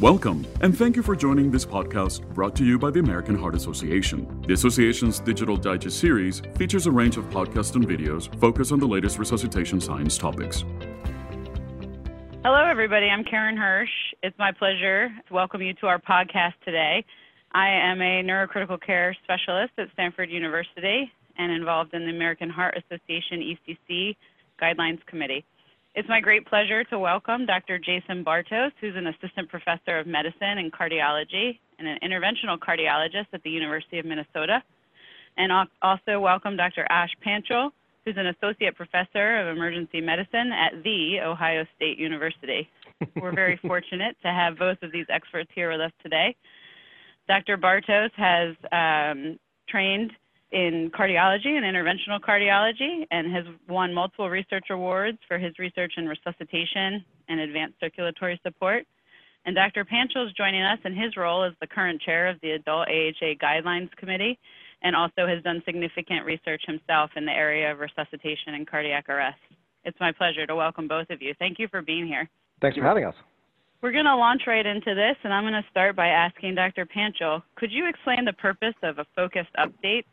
Welcome, and thank you for joining this podcast brought to you by the American Heart Association. The association's Digital Digest series features a range of podcasts and videos focused on the latest resuscitation science topics. Hello, everybody. I'm Karen Hirsch. It's my pleasure to welcome you to our podcast today. I am a neurocritical care specialist at Stanford University and involved in the American Heart Association ECC Guidelines Committee. It's my great pleasure to welcome Dr. Jason Bartos, who's an assistant professor of medicine and cardiology and an interventional cardiologist at the University of Minnesota. And also welcome Dr. Ash Panchal, who's an associate professor of emergency medicine at the Ohio State University. We're very fortunate to have both of these experts here with us today. Dr. Bartos has um, trained in cardiology and interventional cardiology and has won multiple research awards for his research in resuscitation and advanced circulatory support. And Dr. Panchal is joining us in his role as the current chair of the Adult AHA Guidelines Committee and also has done significant research himself in the area of resuscitation and cardiac arrest. It's my pleasure to welcome both of you. Thank you for being here. Thanks for having us. We're going to launch right into this, and I'm going to start by asking Dr. Panchal, could you explain the purpose of a focused update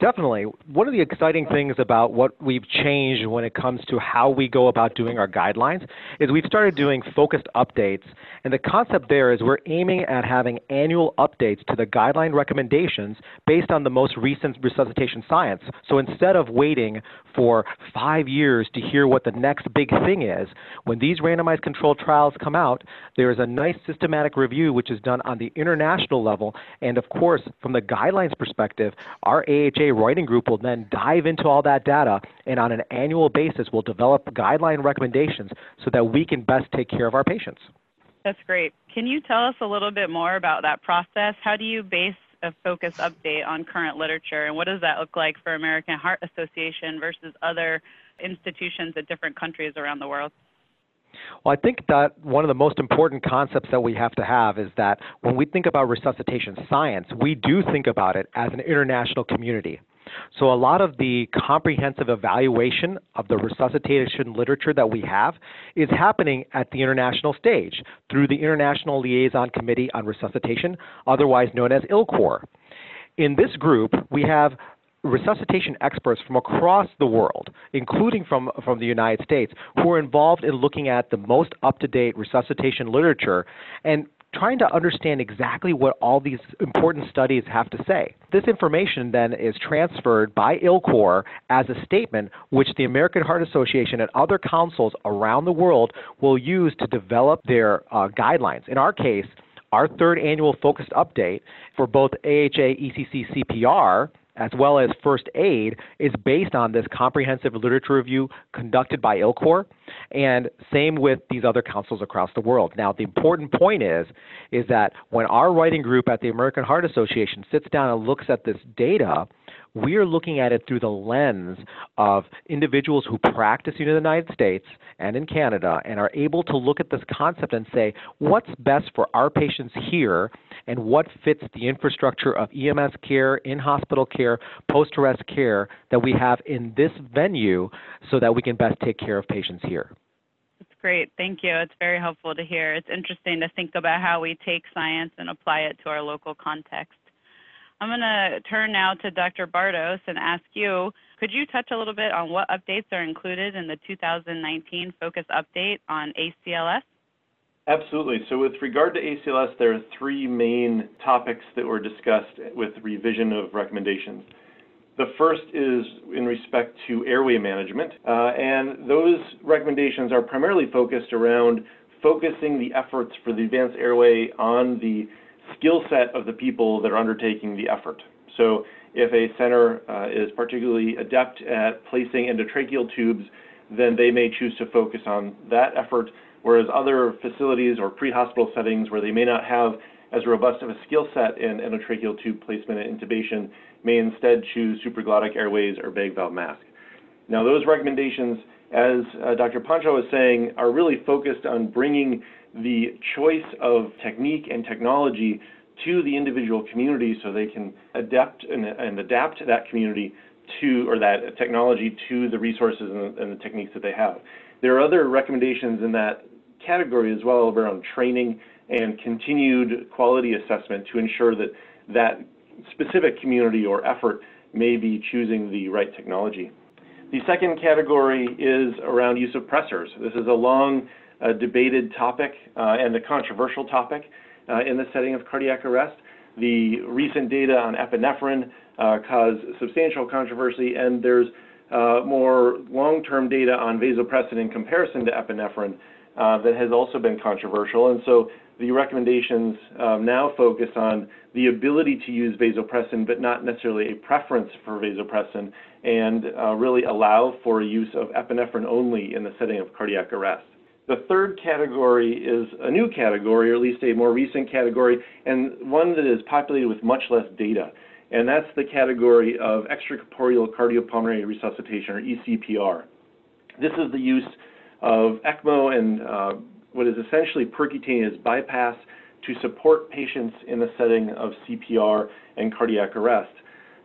Definitely. One of the exciting things about what we've changed when it comes to how we go about doing our guidelines is we've started doing focused updates. And the concept there is we're aiming at having annual updates to the guideline recommendations based on the most recent resuscitation science. So instead of waiting for five years to hear what the next big thing is, when these randomized controlled trials come out, there is a nice systematic review which is done on the international level. And of course, from the guidelines perspective, our AHA writing group will then dive into all that data and on an annual basis will develop guideline recommendations so that we can best take care of our patients. That's great. Can you tell us a little bit more about that process? How do you base a focus update on current literature and what does that look like for American Heart Association versus other institutions at different countries around the world? Well, I think that one of the most important concepts that we have to have is that when we think about resuscitation science, we do think about it as an international community. So, a lot of the comprehensive evaluation of the resuscitation literature that we have is happening at the international stage through the International Liaison Committee on Resuscitation, otherwise known as ILCOR. In this group, we have resuscitation experts from across the world, including from, from the United States, who are involved in looking at the most up to date resuscitation literature and trying to understand exactly what all these important studies have to say. This information then is transferred by ILCOR as a statement which the American Heart Association and other councils around the world will use to develop their uh, guidelines. In our case, our third annual focused update for both AHA, ECC, CPR as well as first aid is based on this comprehensive literature review conducted by ILCOR and same with these other councils across the world. Now the important point is is that when our writing group at the American Heart Association sits down and looks at this data, we are looking at it through the lens of individuals who practice in the United States and in Canada and are able to look at this concept and say, what's best for our patients here and what fits the infrastructure of EMS care, in hospital care, post arrest care that we have in this venue so that we can best take care of patients here. Great. Thank you. It's very helpful to hear. It's interesting to think about how we take science and apply it to our local context. I'm going to turn now to Dr. Bartos and ask you, could you touch a little bit on what updates are included in the 2019 Focus Update on ACLS? Absolutely. So with regard to ACLS, there are three main topics that were discussed with revision of recommendations. The first is in respect to airway management, uh, and those recommendations are primarily focused around focusing the efforts for the advanced airway on the skill set of the people that are undertaking the effort. So if a center uh, is particularly adept at placing endotracheal tubes, then they may choose to focus on that effort, whereas other facilities or pre-hospital settings where they may not have as robust of a skill set in endotracheal tube placement and intubation may instead choose supraglottic airways or bag valve mask. Now those recommendations, as uh, Dr. Panchal was saying, are really focused on bringing the choice of technique and technology to the individual community so they can adapt and, and adapt that community to or that technology to the resources and the, and the techniques that they have. There are other recommendations in that category as well around training and continued quality assessment to ensure that that specific community or effort may be choosing the right technology. The second category is around use of pressors. This is a long uh, debated topic uh, and a controversial topic uh, in the setting of cardiac arrest. The recent data on epinephrine uh, caused substantial controversy, and there's more long-term data on vasopressin in comparison to epinephrine that has also been controversial. And so the recommendations um, now focus on the ability to use vasopressin, but not necessarily a preference for vasopressin, and uh, really allow for use of epinephrine only in the setting of cardiac arrest. The third category is a new category, or at least a more recent category, and one that is populated with much less data. And that's the category of extracorporeal cardiopulmonary resuscitation, or ECPR. This is the use of ECMO and uh, what is essentially percutaneous bypass to support patients in the setting of CPR and cardiac arrest,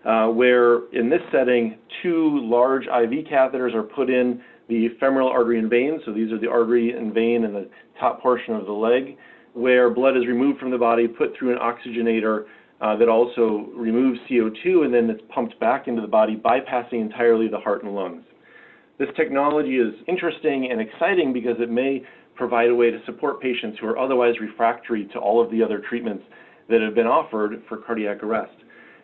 uh, where in this setting, two large IV catheters are put in the femoral artery and vein. So these are the artery and vein in the top portion of the leg, where blood is removed from the body, put through an oxygenator uh, that also removes CO2, and then it's pumped back into the body, bypassing entirely the heart and lungs. This technology is interesting and exciting because it may provide a way to support patients who are otherwise refractory to all of the other treatments that have been offered for cardiac arrest.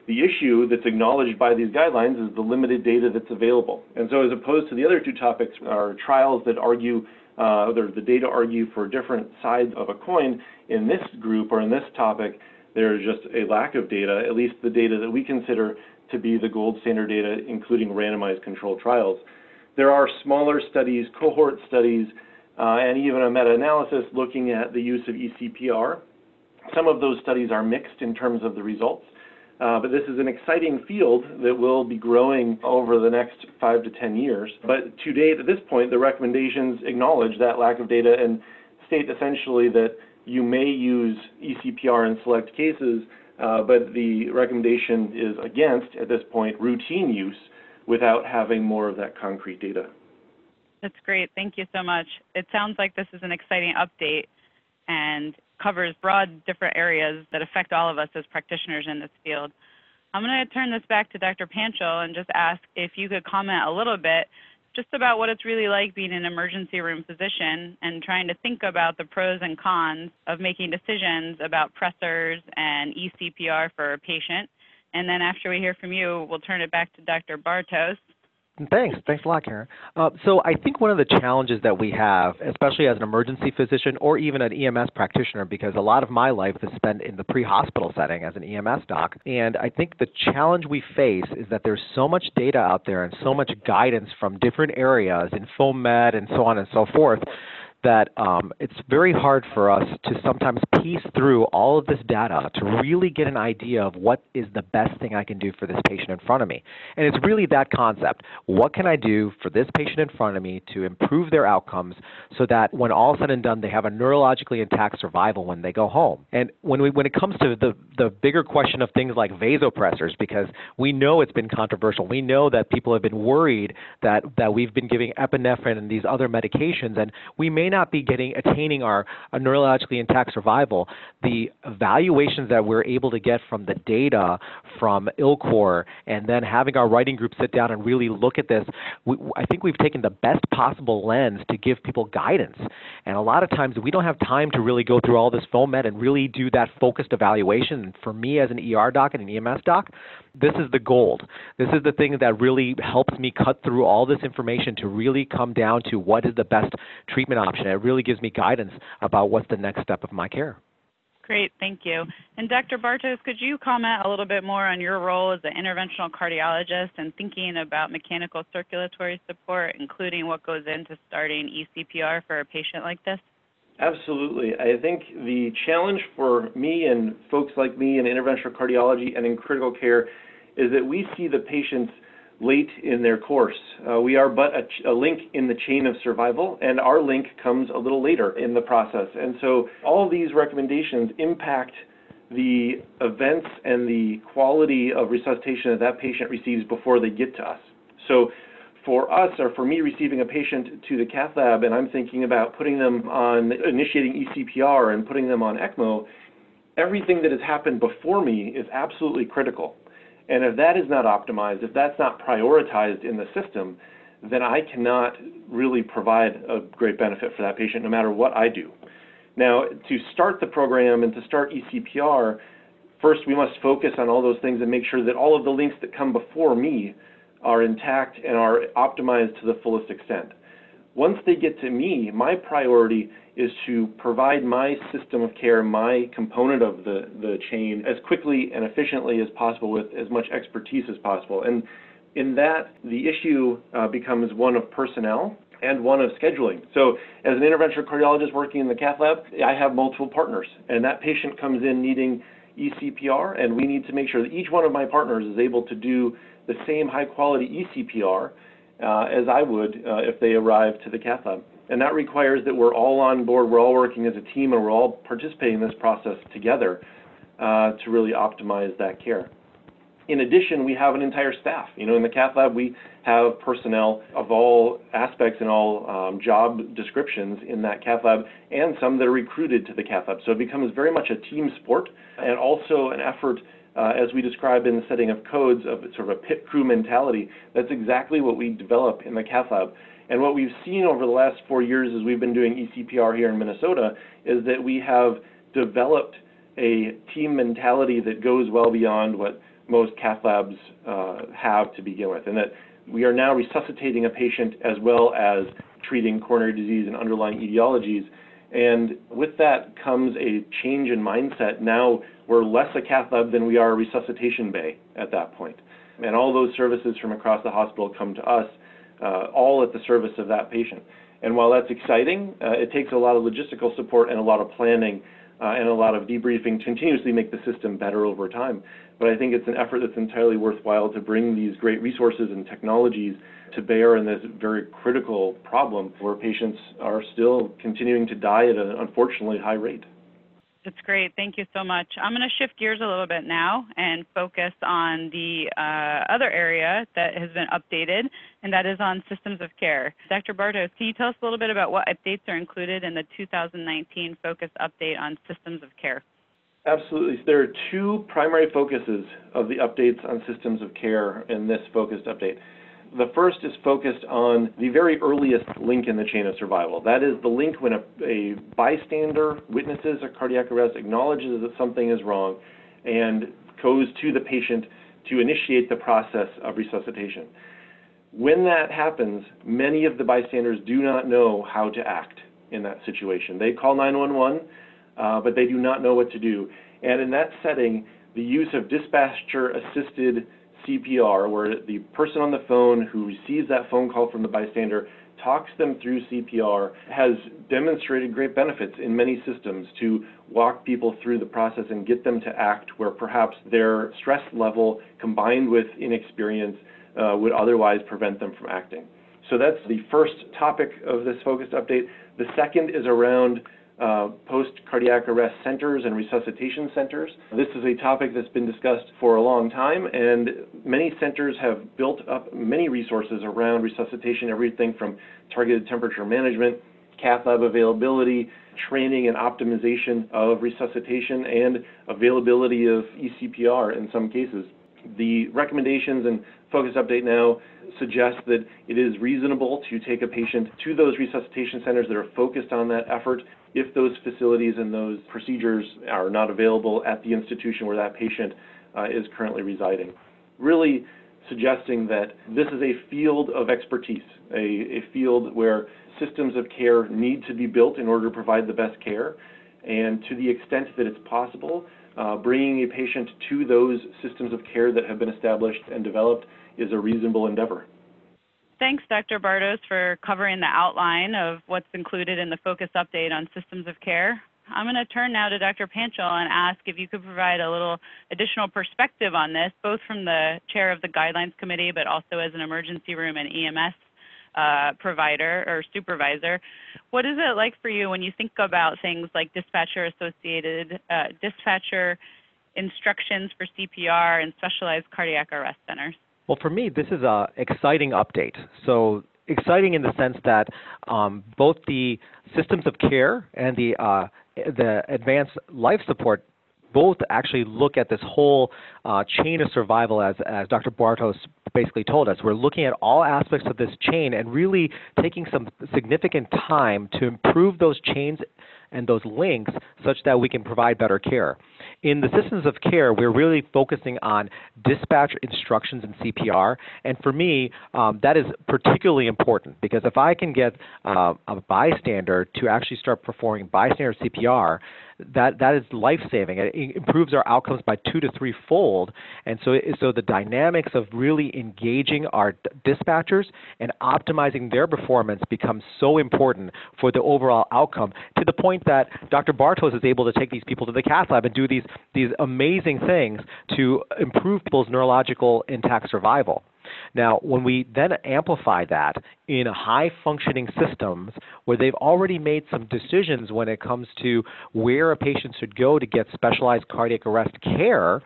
The issue that's acknowledged by these guidelines is the limited data that's available. And so, as opposed to the other two topics, are trials that argue, uh, the data argue for different sides of a coin. In this group or in this topic, there is just a lack of data, at least the data that we consider to be the gold standard data, including randomized controlled trials. There are smaller studies, cohort studies, uh, and even a meta-analysis looking at the use of ECPR. Some of those studies are mixed in terms of the results, uh, but this is an exciting field that will be growing over the next five to 10 years. But to date, at this point, the recommendations acknowledge that lack of data and state essentially that you may use ECPR in select cases, uh, but the recommendation is against, at this point, routine use without having more of that concrete data. That's great. Thank you so much. It sounds like this is an exciting update and covers broad different areas that affect all of us as practitioners in this field. I'm going to turn this back to Dr. Panchal and just ask if you could comment a little bit just about what it's really like being an emergency room physician and trying to think about the pros and cons of making decisions about pressors and eCPR for a patient. And then after we hear from you, we'll turn it back to Dr. Bartos Thanks. Thanks a lot, Karen. Uh, so I think one of the challenges that we have, especially as an emergency physician or even an EMS practitioner, because a lot of my life is spent in the pre-hospital setting as an EMS doc, and I think the challenge we face is that there's so much data out there and so much guidance from different areas in FOAMed and so on and so forth that um, it's very hard for us to sometimes piece through all of this data to really get an idea of what is the best thing I can do for this patient in front of me. And it's really that concept. What can I do for this patient in front of me to improve their outcomes so that when all said and done, they have a neurologically intact survival when they go home? And when, we, when it comes to the, the bigger question of things like vasopressors, because we know it's been controversial, we know that people have been worried that, that we've been giving epinephrine and these other medications, and we may not be getting attaining our neurologically intact survival, the evaluations that we're able to get from the data from ILCOR and then having our writing group sit down and really look at this, we, I think we've taken the best possible lens to give people guidance. And a lot of times we don't have time to really go through all this FOAMed and really do that focused evaluation. For me as an ER doc and an EMS doc, this is the gold. This is the thing that really helps me cut through all this information to really come down to what is the best treatment option. It really gives me guidance about what's the next step of my care. Great, thank you. And Dr. Bartos, could you comment a little bit more on your role as an interventional cardiologist and thinking about mechanical circulatory support, including what goes into starting ECPR for a patient like this? Absolutely. I think the challenge for me and folks like me in interventional cardiology and in critical care is that we see the patients late in their course. Uh, we are but a, a, link in the chain of survival, and our link comes a little later in the process. And so all these recommendations impact the events and the quality of resuscitation that that patient receives before they get to us. So for us or for me receiving a patient to the cath lab and I'm thinking about putting them on initiating ECPR and putting them on ECMO, everything that has happened before me is absolutely critical. And if that is not optimized, if that's not prioritized in the system, then I cannot really provide a great benefit for that patient no matter what I do. Now, to start the program and to start ECPR, first we must focus on all those things and make sure that all of the links that come before me are intact and are optimized to the fullest extent. Once they get to me, my priority is to provide my system of care, my component of the, the chain, as quickly and efficiently as possible with as much expertise as possible. And in that, the issue uh, becomes one of personnel and one of scheduling. So as an interventional cardiologist working in the cath lab, I have multiple partners, and that patient comes in needing ECPR, and we need to make sure that each one of my partners is able to do the same high quality ECPR uh, as I would uh, if they arrived to the cath lab. And that requires that we're all on board, we're all working as a team, and we're all participating in this process together uh, to really optimize that care. In addition, we have an entire staff. You know, in the cath lab, we have personnel of all aspects and all um, job descriptions in that cath lab, and some that are recruited to the cath lab. So it becomes very much a team sport, and also an effort uh, as we describe in the setting of codes of sort of a pit crew mentality, that's exactly what we develop in the cath lab. And what we've seen over the last four years as we've been doing ECPR here in Minnesota is that we have developed a team mentality that goes well beyond what most cath labs uh, have to begin with, and that we are now resuscitating a patient as well as treating coronary disease and underlying etiologies. And with that comes a change in mindset. Now we're less a cath lab than we are a resuscitation bay at that point. And all those services from across the hospital come to us, uh, all at the service of that patient. And while that's exciting, uh, it takes a lot of logistical support and a lot of planning uh, and a lot of debriefing to continuously make the system better over time. But I think it's an effort that's entirely worthwhile to bring these great resources and technologies to bear in this very critical problem where patients are still continuing to die at an unfortunately high rate. That's great. Thank you so much. I'm going to shift gears a little bit now and focus on the uh, other area that has been updated, and that is on systems of care. Dr. Bartos, can you tell us a little bit about what updates are included in the 2019 Focus Update on Systems of Care? Absolutely. There are two primary focuses of the updates on systems of care in this focused update. The first is focused on the very earliest link in the chain of survival. That is the link when a, a bystander witnesses a cardiac arrest, acknowledges that something is wrong, and goes to the patient to initiate the process of resuscitation. When that happens, many of the bystanders do not know how to act in that situation. They call 911, uh, but they do not know what to do. And in that setting, the use of dispatcher assisted CPR, where the person on the phone who receives that phone call from the bystander talks them through CPR, has demonstrated great benefits in many systems to walk people through the process and get them to act where perhaps their stress level combined with inexperience uh, would otherwise prevent them from acting. So that's the first topic of this focused update. The second is around uh, post-cardiac arrest centers and resuscitation centers. This is a topic that's been discussed for a long time, and many centers have built up many resources around resuscitation, everything from targeted temperature management, cath lab availability, training and optimization of resuscitation, and availability of ECPR in some cases. The recommendations and focus update now suggest that it is reasonable to take a patient to those resuscitation centers that are focused on that effort if those facilities and those procedures are not available at the institution where that patient uh, is currently residing. Really suggesting that this is a field of expertise, a, a field where systems of care need to be built in order to provide the best care. And to the extent that it's possible, uh, bringing a patient to those systems of care that have been established and developed is a reasonable endeavor. Thanks, Dr. Bartos, for covering the outline of what's included in the focus update on systems of care. I'm going to turn now to Dr. Panchal and ask if you could provide a little additional perspective on this, both from the chair of the guidelines committee, but also as an emergency room and EMS uh, provider or supervisor. What is it like for you when you think about things like dispatcher associated, uh, dispatcher instructions for CPR and specialized cardiac arrest centers? Well, for me, this is a exciting update. So exciting in the sense that um, both the systems of care and the uh, the advanced life support both actually look at this whole uh, chain of survival as, as Dr. Bartos basically told us. We're looking at all aspects of this chain and really taking some significant time to improve those chains and those links such that we can provide better care. In the systems of care, we're really focusing on dispatch instructions in CPR, and for me, um, that is particularly important because if I can get uh, a bystander to actually start performing bystander CPR, that that is life saving. It improves our outcomes by two to three fold, and so so the dynamics of really engaging our dispatchers and optimizing their performance becomes so important for the overall outcome. To the point that Dr. Bartos is able to take these people to the cath lab and do these these amazing things to improve people's neurological intact survival. Now, when we then amplify that in high functioning systems where they've already made some decisions when it comes to where a patient should go to get specialized cardiac arrest care,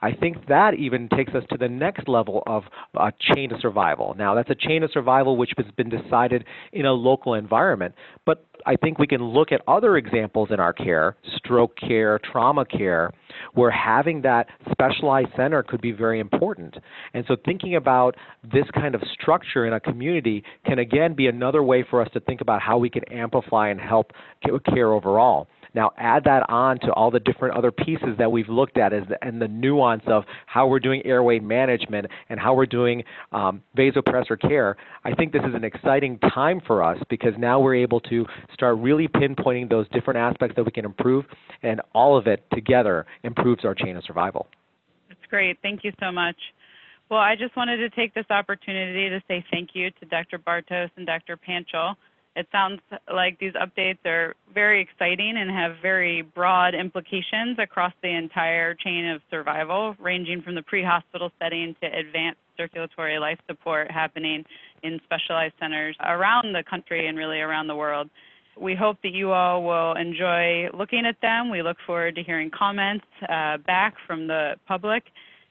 I think that even takes us to the next level of a chain of survival. Now, that's a chain of survival which has been decided in a local environment, but I think we can look at other examples in our care, stroke care, trauma care, where having that specialized center could be very important. And so thinking about this kind of structure in a community can again be another way for us to think about how we can amplify and help care overall. Now add that on to all the different other pieces that we've looked at the, and the nuance of how we're doing airway management and how we're doing um, vasopressor care. I think this is an exciting time for us because now we're able to start really pinpointing those different aspects that we can improve, and all of it together improves our chain of survival. That's great. Thank you so much. Well, I just wanted to take this opportunity to say thank you to Dr. Bartos and Dr. Panchal it sounds like these updates are very exciting and have very broad implications across the entire chain of survival, ranging from the pre-hospital setting to advanced circulatory life support happening in specialized centers around the country and really around the world. We hope that you all will enjoy looking at them. We look forward to hearing comments uh, back from the public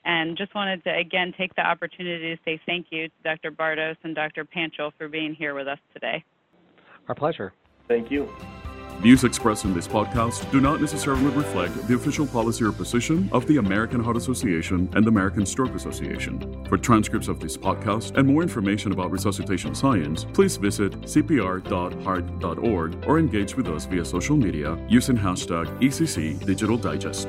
and just wanted to again take the opportunity to say thank you to Dr. Bartos and Dr. Panchal for being here with us today. Our pleasure. Thank you. Views expressed in this podcast do not necessarily reflect the official policy or position of the American Heart Association and the American Stroke Association. For transcripts of this podcast and more information about resuscitation science, please visit cpr.heart.org or engage with us via social media using hashtag ECC Digital Digest.